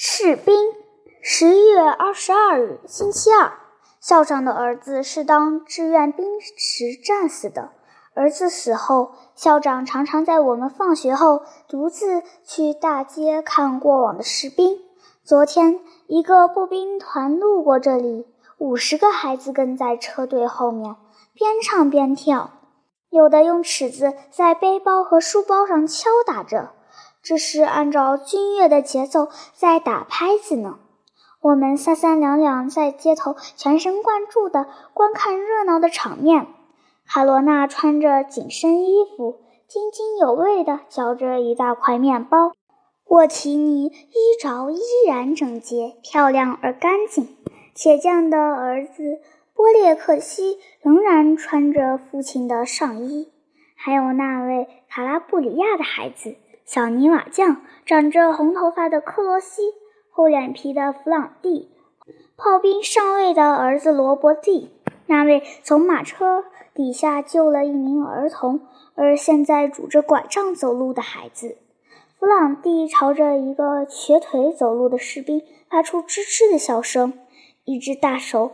士兵，十一月二十二日，星期二。校长的儿子是当志愿兵时战死的。儿子死后，校长常常在我们放学后独自去大街看过往的士兵。昨天，一个步兵团路过这里，五十个孩子跟在车队后面，边唱边跳，有的用尺子在背包和书包上敲打着。这是按照军乐的节奏在打拍子呢。我们三三两两在街头全神贯注地观看热闹的场面。卡罗娜穿着紧身衣服，津津有味地嚼着一大块面包。沃提尼衣着依然整洁、漂亮而干净。铁匠的儿子波列克西仍然穿着父亲的上衣。还有那位卡拉布里亚的孩子。小泥瓦匠，长着红头发的克罗西，厚脸皮的弗朗蒂，炮兵上尉的儿子罗伯蒂，那位从马车底下救了一名儿童，而现在拄着拐杖走路的孩子。弗朗蒂朝着一个瘸腿走路的士兵发出吱吱的笑声，一只大手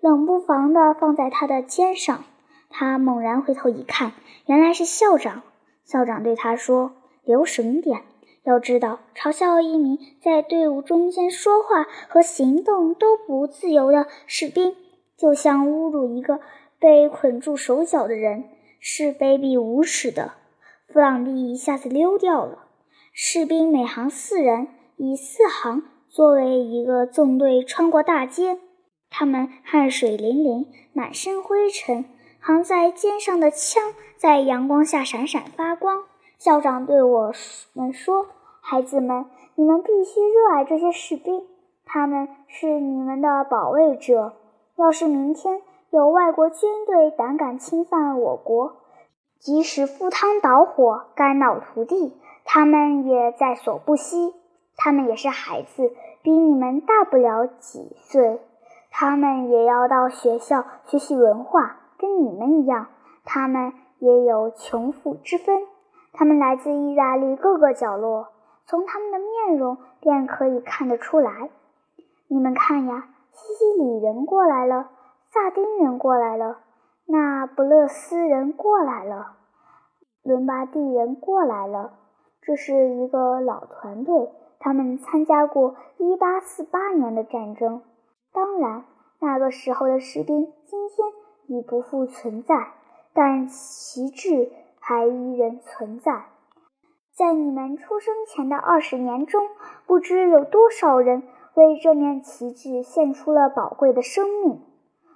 冷不防地放在他的肩上。他猛然回头一看，原来是校长。校长对他说。留神点！要知道，嘲笑一名在队伍中间说话和行动都不自由的士兵，就像侮辱一个被捆住手脚的人，是卑鄙无耻的。弗朗蒂一下子溜掉了。士兵每行四人，以四行作为一个纵队穿过大街，他们汗水淋淋，满身灰尘，扛在肩上的枪在阳光下闪闪发光。校长对我们说：“孩子们，你们必须热爱这些士兵，他们是你们的保卫者。要是明天有外国军队胆敢侵犯我国，即使赴汤蹈火、肝脑涂地，他们也在所不惜。他们也是孩子，比你们大不了几岁，他们也要到学校学习文化，跟你们一样。他们也有穷富之分。”他们来自意大利各个角落，从他们的面容便可以看得出来。你们看呀，西西里人过来了，萨丁人过来了，那不勒斯人过来了，伦巴第人过来了。这是一个老团队，他们参加过1848年的战争。当然，那个时候的士兵今天已不复存在，但旗帜。还依然存在，在你们出生前的二十年中，不知有多少人为这面旗帜献出了宝贵的生命。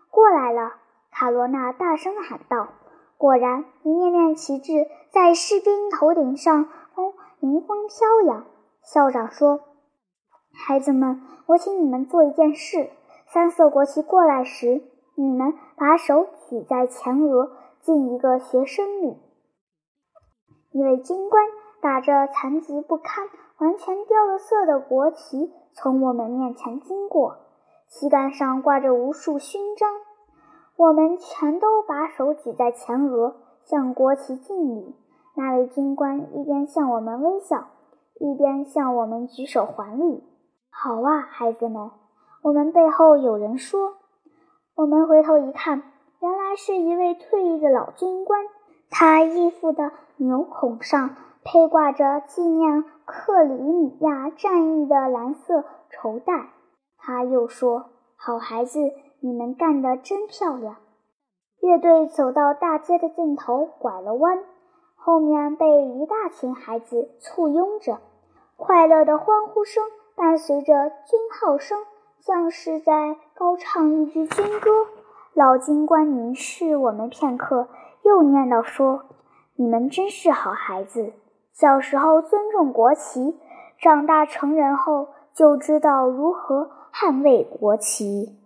过来了，卡罗娜大声喊道。果然，一面面旗帜在士兵头顶上迎风飘扬。校长说：“孩子们，我请你们做一件事：三色国旗过来时，你们把手举在前额，敬一个学生礼。”一位军官打着残疾不堪、完全掉了色的国旗从我们面前经过，旗杆上挂着无数勋章。我们全都把手举在前额，向国旗敬礼。那位军官一边向我们微笑，一边向我们举手还礼。好啊，孩子们！我们背后有人说。我们回头一看，原来是一位退役的老军官。他衣服的纽孔上佩挂着纪念克里米亚战役的蓝色绸带。他又说：“好孩子，你们干得真漂亮。”乐队走到大街的尽头，拐了弯，后面被一大群孩子簇拥着，快乐的欢呼声伴随着军号声，像是在高唱一支军歌。老军官凝视我们片刻。又念叨说：“你们真是好孩子，小时候尊重国旗，长大成人后就知道如何捍卫国旗。”